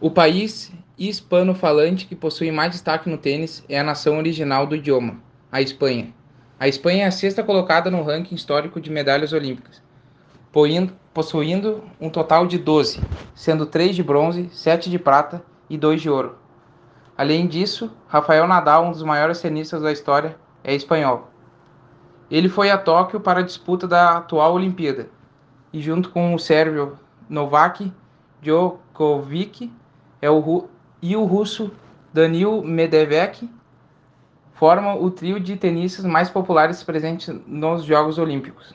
O país hispano-falante que possui mais destaque no tênis é a nação original do idioma, a Espanha. A Espanha é a sexta colocada no ranking histórico de medalhas olímpicas, possuindo um total de 12, sendo 3 de bronze, 7 de prata e 2 de ouro. Além disso, Rafael Nadal, um dos maiores tenistas da história, é espanhol. Ele foi a Tóquio para a disputa da atual Olimpíada e junto com o sérvio Novak Djokovic é o, e o russo Danil Medvedev formam o trio de tenistas mais populares presentes nos Jogos Olímpicos.